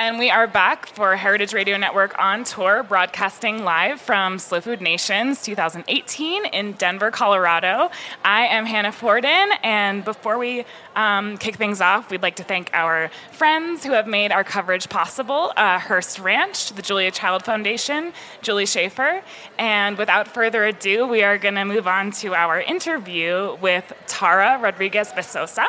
And we are back for Heritage Radio Network on tour, broadcasting live from Slow Food Nations 2018 in Denver, Colorado. I am Hannah Forden, and before we um, kick things off, we'd like to thank our friends who have made our coverage possible uh, Hearst Ranch, the Julia Child Foundation, Julie Schaefer. And without further ado, we are going to move on to our interview with Tara Rodriguez Besosa,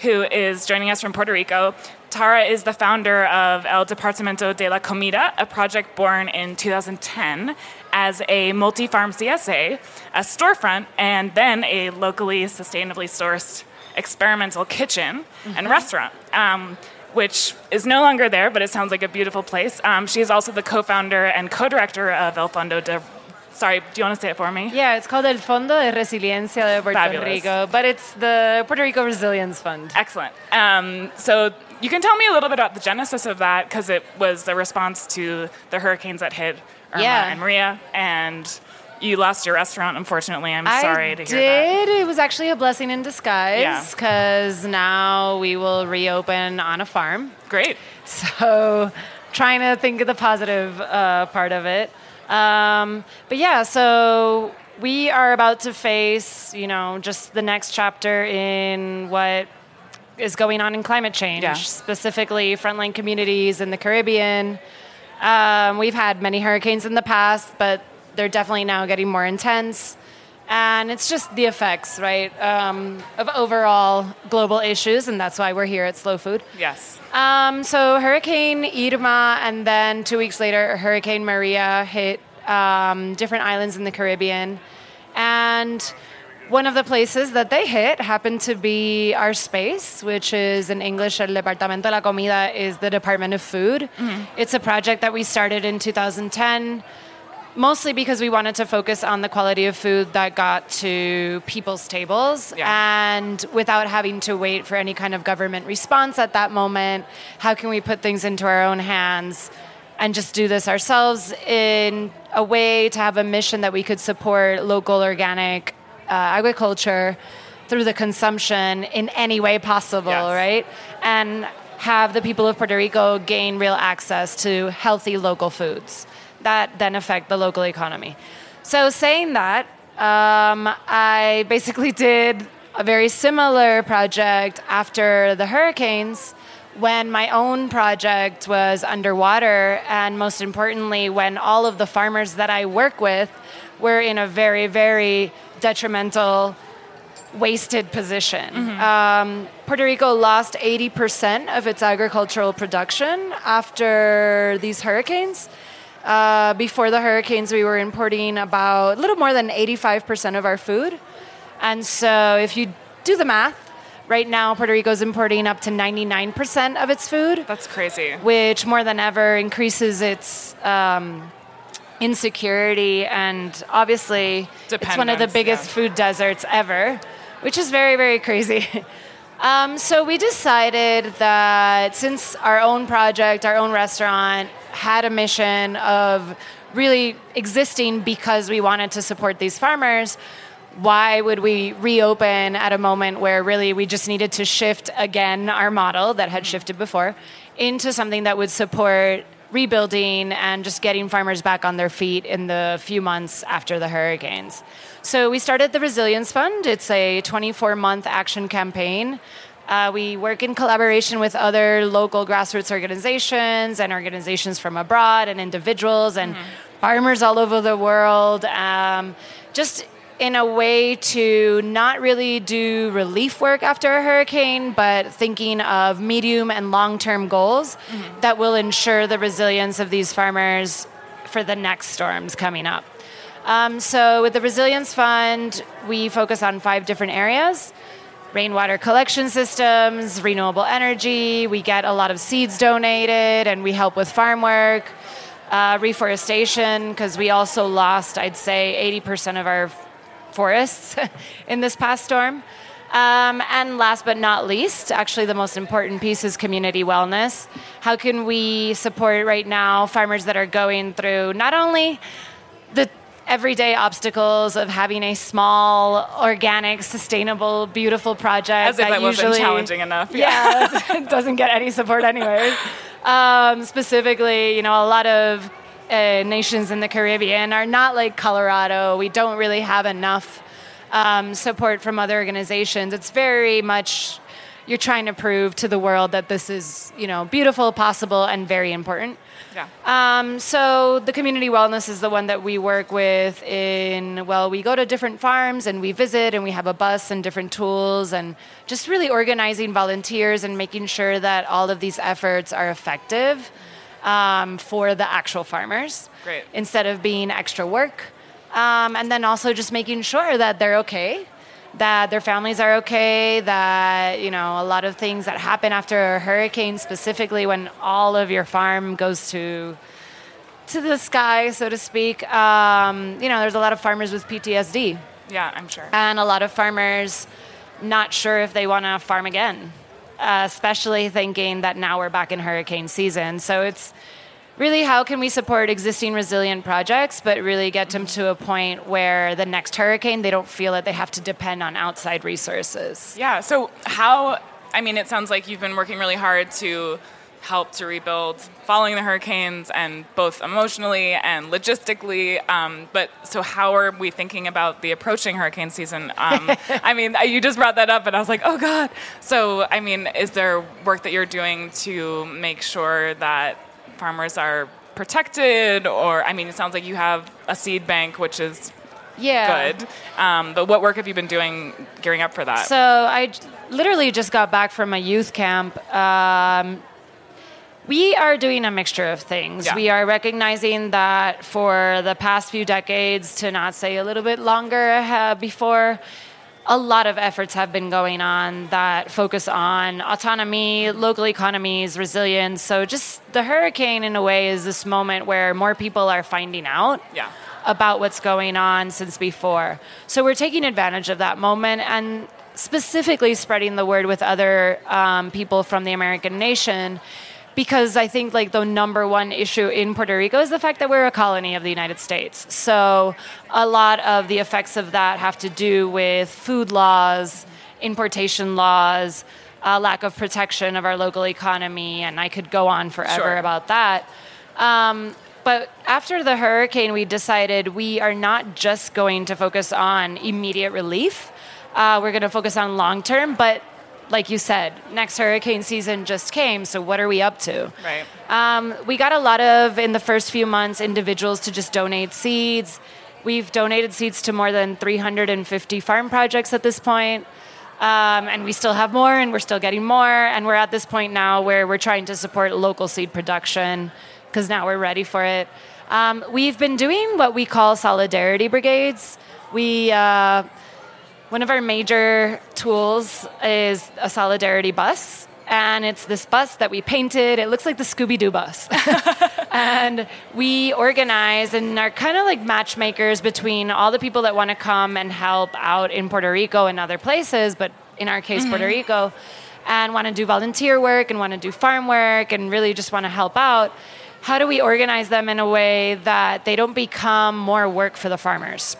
who is joining us from Puerto Rico. Tara is the founder of El Departamento de la Comida, a project born in 2010 as a multi farm CSA, a storefront, and then a locally sustainably sourced experimental kitchen mm-hmm. and restaurant. Um, which is no longer there, but it sounds like a beautiful place. Um, she's also the co founder and co director of El Fondo de Sorry, do you want to say it for me? Yeah, it's called El Fondo de Resiliencia de Puerto Fabulous. Rico, but it's the Puerto Rico Resilience Fund. Excellent. Um, so you can tell me a little bit about the genesis of that because it was the response to the hurricanes that hit Irma Yeah. and Maria, and you lost your restaurant. Unfortunately, I'm I sorry to did. hear that. It was actually a blessing in disguise because now we will reopen on a farm. Great. So, trying to think of the positive uh, part of it. Um, but yeah, so we are about to face, you know, just the next chapter in what is going on in climate change, Yeah. specifically frontline communities in the Caribbean. Um, we've had many hurricanes in the past, but they're definitely now getting more intense. And it's just the effects, right, um, of overall global issues, and that's why we're here at Slow Food. Yes. Um, so Hurricane Irma, and then two weeks later, Hurricane Maria hit um, different islands in the Caribbean, and one of the places that they hit happened to be our space, which is in English, El Departamento de la Comida is the Department of Food. It's a project that we started in 2010 mostly because we wanted to focus on the quality of food that got to people's tables Yeah. and without having to wait for any kind of government response at that moment how can we put things into our own hands and just do this ourselves in a way to have a mission that we could support local organic uh, agriculture through the consumption in any way possible Yes. right and have the people of Puerto Rico gain real access to healthy local foods that then affect the local economy. So, saying that, um, I basically did a very similar project after the hurricanes when my own project was underwater, and most importantly, when all of the farmers that I work with were in a very, very detrimental wasted position. Um, Puerto Rico lost 80% of its agricultural production after these hurricanes. Uh, before the hurricanes, we were importing about a little more than 85% of our food. And so if you do the math, right now Puerto Rico is importing up to 99% of its food That's crazy. which more than ever increases its um, insecurity and obviously it's one of the biggest yeah. food deserts ever, which is very, very crazy. Um, so we decided that since our own project, our own restaurant had a mission of really existing because we wanted to support these farmers, why would we reopen at a moment where really we just needed to shift again our model that had shifted before into something that would support rebuilding and just getting farmers back on their feet in the few months after the hurricanes. So we started the Resilience Fund. It's a 24 month action campaign. Uh, we work in collaboration with other local grassroots organizations and organizations from abroad and individuals and mm-hmm. farmers all over the world. Um, just in a way to not really do relief work after a hurricane, but thinking of medium and long term goals mm-hmm. that will ensure the resilience of these farmers for the next storms coming up. Um, so, with the Resilience Fund, we focus on five different areas rainwater collection systems, renewable energy. We get a lot of seeds donated and we help with farm work, uh, reforestation, because we also lost, I'd say, 80% of our forests in this past storm. Um, and last but not least, actually, the most important piece is community wellness. How can we support right now farmers that are going through not only the everyday obstacles of having a small, organic, sustainable, beautiful project As if that, usually, wasn't challenging enough. Yeah, yeah doesn't get any support anyway. Um, specifically, you know, a lot of uh, nations in the Caribbean are not like Colorado. We don't really have enough um, support from other organizations. It's very much you're trying to prove to the world that this is, you know, beautiful, possible, and very important. Yeah. Um, so the community wellness is the one that we work with. In well, we go to different farms and we visit, and we have a bus and different tools, and just really organizing volunteers and making sure that all of these efforts are effective um, for the actual farmers. Great. Instead of being extra work. Um, and then also just making sure that they're okay, that their families are okay, that, you know, a lot of things that happen after a hurricane, specifically when all of your farm goes to to the sky, so to speak. Um, you know, there's a lot of farmers with PTSD. Yeah, I'm sure. And a lot of farmers not sure if they want to farm again uh, especially thinking that now we're back in hurricane season. So it's really how can we support existing resilient projects, but really get them to a point where the next hurricane, they don't feel that they have to depend on outside resources. Yeah. So, how, I mean, it sounds like you've been working really hard to help to rebuild following the hurricanes and both emotionally and logistically. Um, but so, how are we thinking about the approaching hurricane season? Um, I mean, you just brought that up, and I was like, oh God. So, I mean, is there work that you're doing to make sure that farmers are protected? Or, I mean, it sounds like you have a seed bank, which is yeah. good. Um, but what work have you been doing gearing up for that? So I literally just got back from a youth camp um, we are doing a mixture of things. Yeah. We are recognizing that for the past few decades, to not say a little bit longer uh, before, a lot of efforts have been going on that focus on autonomy, local economies, resilience. So, just the hurricane, in a way, is this moment where more people are finding out. Yeah. About what's going on since before. So, we're taking advantage of that moment and specifically spreading the word with other um, people from the American nation because I think like the number one issue in Puerto Rico is the fact that we're a colony of the United States. So a lot of the effects of that have to do with food laws, importation laws, uh, lack of protection of our local economy, and I could go on forever sure. about that. Um, but after the hurricane, we decided we are not just going to focus on immediate relief. Uh, we're going to focus on long term, but like you said, next hurricane season just came, so what are we up to? Right. Um, we got a lot of, in the first few months, individuals to just donate seeds. We've donated seeds to more than 350 farm projects at this point. Um, and we still have more, and we're still getting more. And we're at this point now where we're trying to support local seed production because now we're ready for it. Um, we've been doing what we call solidarity brigades. We uh, one of our major tools is a solidarity bus. And it's this bus that we painted. It looks like the Scooby Doo bus. and we organize and are kind of like matchmakers between all the people that want to come and help out in Puerto Rico and other places, but in our case, mm-hmm. Puerto Rico, and want to do volunteer work and want to do farm work and really just want to help out how do we organize them in a way that they don't become more work for the farmers?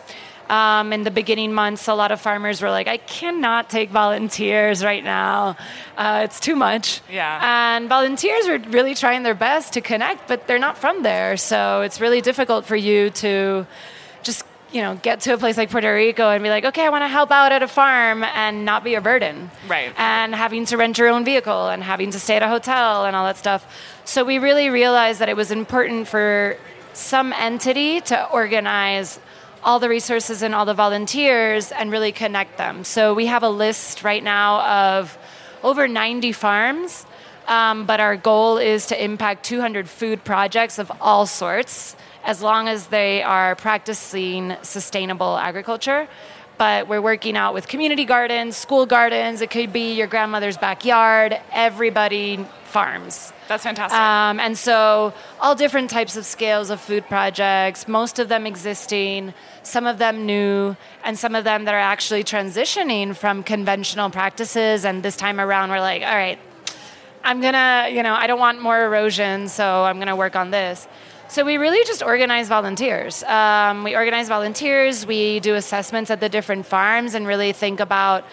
Um, in the beginning months, a lot of farmers were like, I cannot take volunteers right now. Uh, it's too much. Yeah. And volunteers were really trying their best to connect, but they're not from there. So it's really difficult for you to just you know, get to a place like Puerto Rico and be like, okay, I want to help out at a farm and not be a burden. Right. And having to rent your own vehicle and having to stay at a hotel and all that stuff. So we really realized that it was important for some entity to organize all the resources and all the volunteers and really connect them. So we have a list right now of over 90 farms, um, but our goal is to impact 200 food projects of all sorts as long as they are practicing sustainable agriculture. But we're working out with community gardens, school gardens, it could be your grandmother's backyard, everybody farms. That's fantastic. Um, and so, all different types of scales of food projects, most of them existing, some of them new, and some of them that are actually transitioning from conventional practices. And this time around, we're like, all right, I'm gonna, you know, I don't want more erosion, so I'm gonna work on this. So we really just organize volunteers. Um, we organize volunteers. We do assessments at the different farms and really think about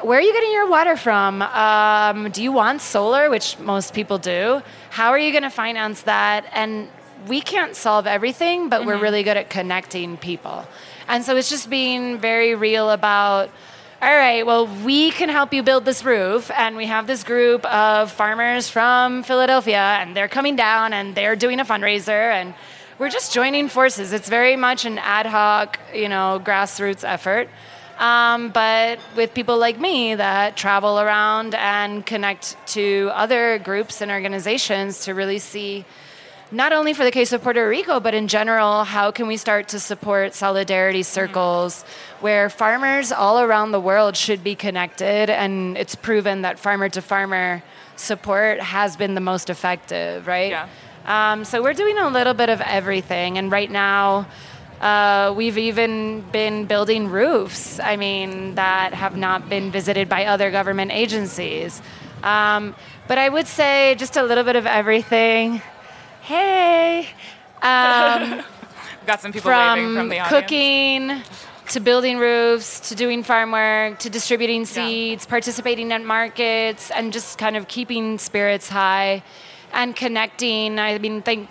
where are you getting your water from? Um, do you want solar, which most people do? How are you going to finance that? And we can't solve everything, but mm-hmm. we're really good at connecting people. And so it's just being very real about all right, well, we can help you build this roof. And we have this group of farmers from Philadelphia, and they're coming down and they're doing a fundraiser. And we're just joining forces. It's very much an ad hoc, you know, grassroots effort. Um, but with people like me that travel around and connect to other groups and organizations to really see not only for the case of Puerto Rico, but in general, how can we start to support solidarity circles where farmers all around the world should be connected? And it's proven that farmer to farmer support has been the most effective, right? Yeah. Um, so we're doing a little bit of everything. And right now, uh, we've even been building roofs, I mean, that have not been visited by other government agencies. Um, but I would say just a little bit of everything hey. Um, Got some people from from the audience. cooking to building roofs to doing farm work to distributing seeds, yeah. participating at markets, and just kind of keeping spirits high and connecting. I mean, think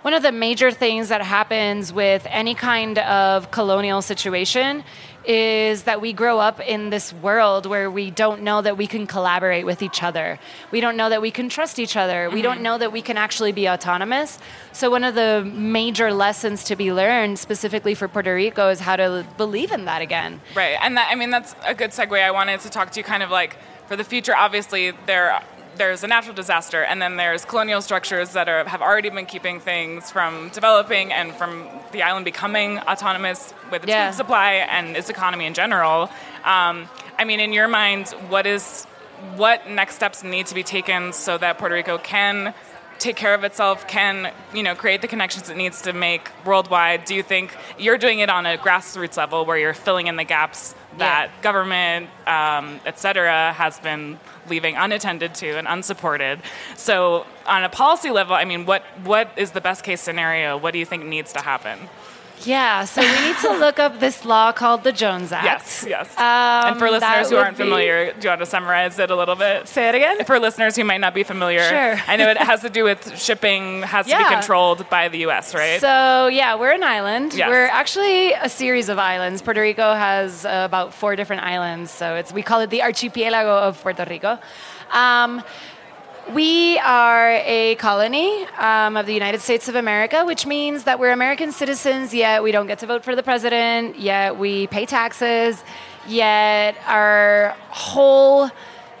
one of the major things that happens with any kind of colonial situation is that we grow up in this world where we don't know that we can collaborate with each other. We don't know that we can trust each other. Mm-hmm. We don't mm-hmm. know that we can actually be autonomous. So, one of the major lessons to be learned specifically for Puerto Rico is how to believe in that again. Right. And that, I mean, that's a good segue. I wanted to talk to you kind of like for the future, obviously, there there's a natural disaster, and then there's colonial structures that are, have already been keeping things from developing and from the island becoming autonomous with its yeah. food supply and its economy in general. Um, I mean, in your mind, what is what next steps need to be taken so that Puerto Rico can take care of itself, can you know create the connections it needs to make worldwide? Do you think you're doing it on a grassroots level where you're filling in the gaps that yeah. government, um, et cetera, has been leaving unattended to and unsupported. So, on a policy level, I mean, what what is the best case scenario? What do you think needs to happen? Yeah, so we need to look up this law called the Jones Act. Yes, yes. Um, and for listeners who aren't familiar, do you want to summarize it a little bit? Say it again. For listeners who might not be familiar, sure. I know it has to do with shipping has yeah. to be controlled by the U.S., right? So yeah, we're an island. Yes. We're actually a series of islands. Puerto Rico has uh, about four different islands, so it's we call it the archipelago of Puerto Rico. Um, we are a colony um, of the United States of America, which means that we're American citizens, yet we don't get to vote for the president, yet we pay taxes, yet our whole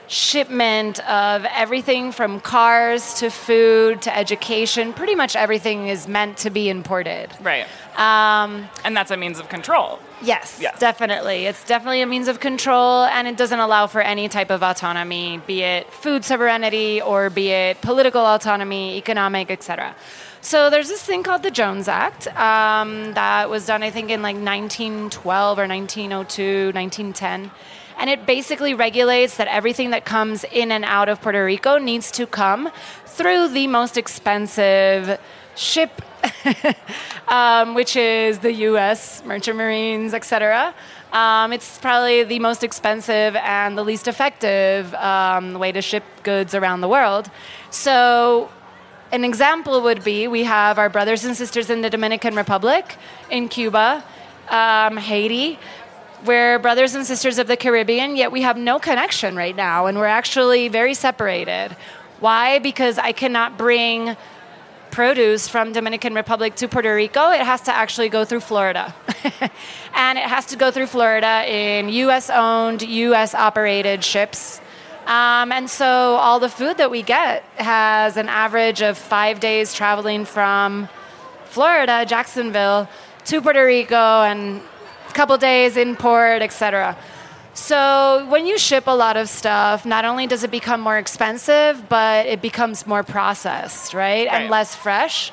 shipment of everything from cars to food to education, pretty much everything is meant to be imported. Right. Um, and that's a means of control. Yes, yes, definitely. It's definitely a means of control, and it doesn't allow for any type of autonomy, be it food sovereignty or be it political autonomy, economic, etc. So there's this thing called the Jones Act um, that was done, I think, in like 1912 or 1902, 1910. And it basically regulates that everything that comes in and out of Puerto Rico needs to come through the most expensive ship um, which is the U.S. Merchant Marines, etc. Um, it's probably the most expensive and the least effective um, way to ship goods around the world. So, an example would be we have our brothers and sisters in the Dominican Republic, in Cuba, um, Haiti. We're brothers and sisters of the Caribbean, yet we have no connection right now, and we're actually very separated. Why? Because I cannot bring produce from Dominican Republic to Puerto Rico, it has to actually go through Florida. and it has to go through Florida in US owned, US operated ships. Um, and so all the food that we get has an average of five days traveling from Florida, Jacksonville, to Puerto Rico, and couple days in port, etc. So when you ship a lot of stuff, not only does it become more expensive, but it becomes more processed, right? right. And less fresh.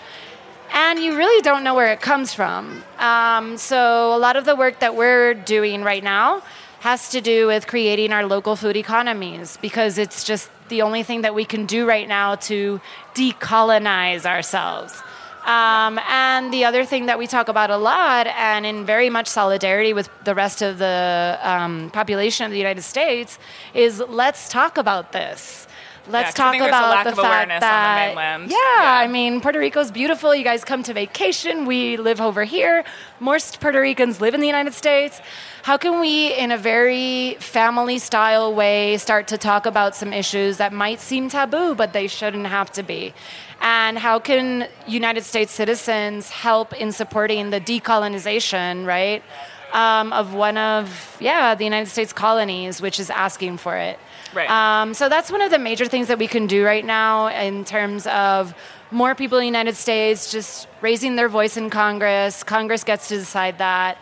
And you really don't know where it comes from. Um, so a lot of the work that we're doing right now has to do with creating our local food economies because it's just the only thing that we can do right now to decolonize ourselves. Um, and the other thing that we talk about a lot, and in very much solidarity with the rest of the um, population of the United States, is let's talk about this. Let's yeah, talk about the fact that yeah, yeah, I mean Puerto Rico's beautiful. You guys come to vacation. We live over here. Most Puerto Ricans live in the United States. How can we, in a very family-style way, start to talk about some issues that might seem taboo, but they shouldn't have to be? and how can United States citizens help in supporting the decolonization, right, um, of one of yeah the United States colonies, which is asking for it. Right. Um, so that's one of the major things that we can do right now in terms of more people in the United States just raising their voice in Congress. Congress gets to decide that.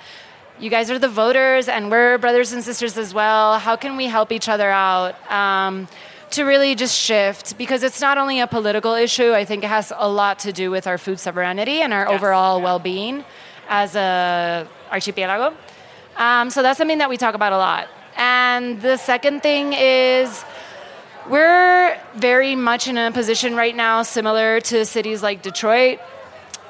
You guys are the voters, and we're brothers and sisters as well. How can we help each other out? Um, to really just shift because it's not only a political issue. I think it has a lot to do with our food sovereignty and our yes, overall yeah. well-being as a archipelago. Um, so that's something that we talk about a lot. And the second thing is we're very much in a position right now similar to cities like Detroit.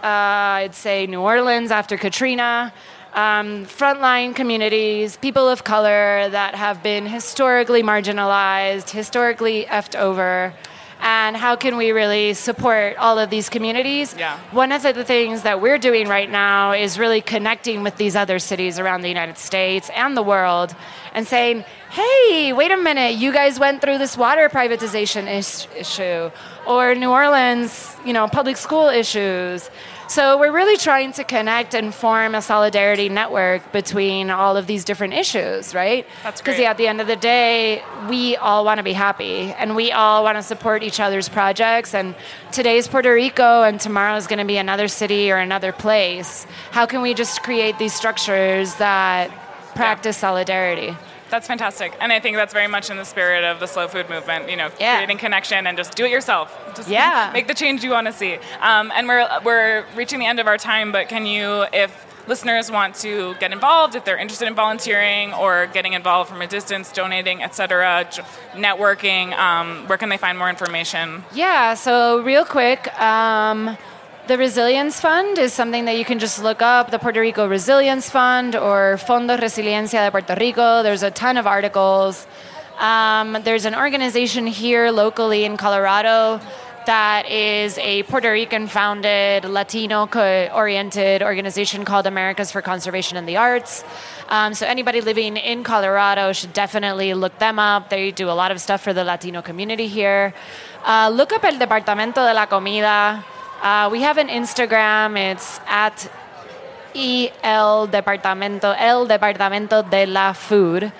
Uh, I'd say New Orleans after Katrina um, frontline communities, people of color that have been historically marginalized, historically effed over, and how can we really support all of these communities? Yeah. One of the things that we're doing right now is really connecting with these other cities around the United States and the world and saying, hey, wait a minute, you guys went through this water privatization is- issue, or New Orleans, you know, public school issues. So we're really trying to connect and form a solidarity network between all of these different issues, right? That's Because yeah, at the end of the day, we all want to be happy and we all want to support each other's projects. And today's Puerto Rico and tomorrow is going to be another city or another place. How can we just create these structures that practice solidarity? That's fantastic. And I think that's very much in the spirit of the slow food movement, you know, Yeah. creating connection and just do it yourself. Just Yeah. make the change you want to see. Um, and we're, we're reaching the end of our time, but can you, if listeners want to get involved, if they're interested in volunteering or getting involved from a distance, donating, etc., networking, um, where can they find more information? Yeah, so real quick, um, the Resilience Fund is something that you can just look up the Puerto Rico Resilience Fund or Fondo Resiliencia de Puerto Rico. There's a ton of articles. Um, there's an organization here locally in Colorado that is a Puerto Rican founded, Latino oriented organization called Americas for Conservation and the Arts. Um, so, anybody living in Colorado should definitely look them up. They do a lot of stuff for the Latino community here. Uh, look up El Departamento de la Comida. Uh, we have an Instagram, it's at el departamento, el departamento de la food.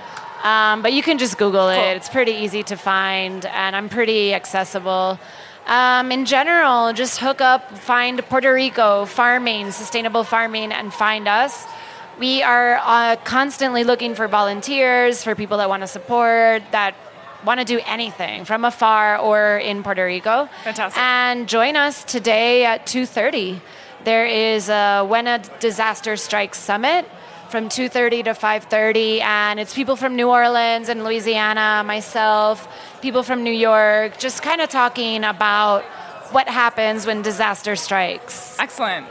Um, but you can just Google it. Cool. It's pretty easy to find, and I'm pretty accessible. Um, in general, just hook up, find Puerto Rico farming, sustainable farming, and find us. We are uh, constantly looking for volunteers, for people that want to support, that want to do anything from afar or in Puerto Rico. Fantastic. And join us today at 2:30. There is a When a Disaster Strikes Summit from 2:30 to 5:30 and it's people from New Orleans and Louisiana, myself, people from New York, just kind of talking about what happens when disaster strikes. Excellent.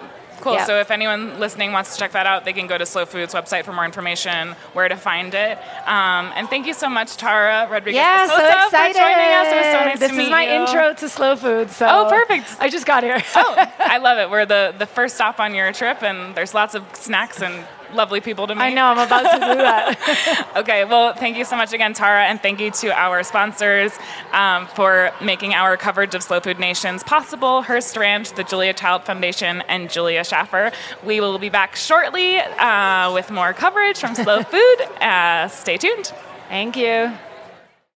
Cool. Yeah. So if anyone listening wants to check that out, they can go to Slow Foods website for more information, where to find it. Um, and thank you so much, Tara Rodriguez. Yeah, so excited. For joining us. It was so nice this to meet is my you. intro to Slow Food. So Oh, perfect. I just got here. oh, I love it. We're the, the first stop on your trip, and there's lots of snacks and lovely people to meet. I know I'm about to do that. Okay, well, thank you so much again, Tara, and thank you to our sponsors um, for making our coverage of Slow Food Nations possible Hearst Ranch, the Julia Child Foundation, and Julia Schaffer. We will be back shortly uh, with more coverage from Slow Food. Uh, stay tuned. Thank you.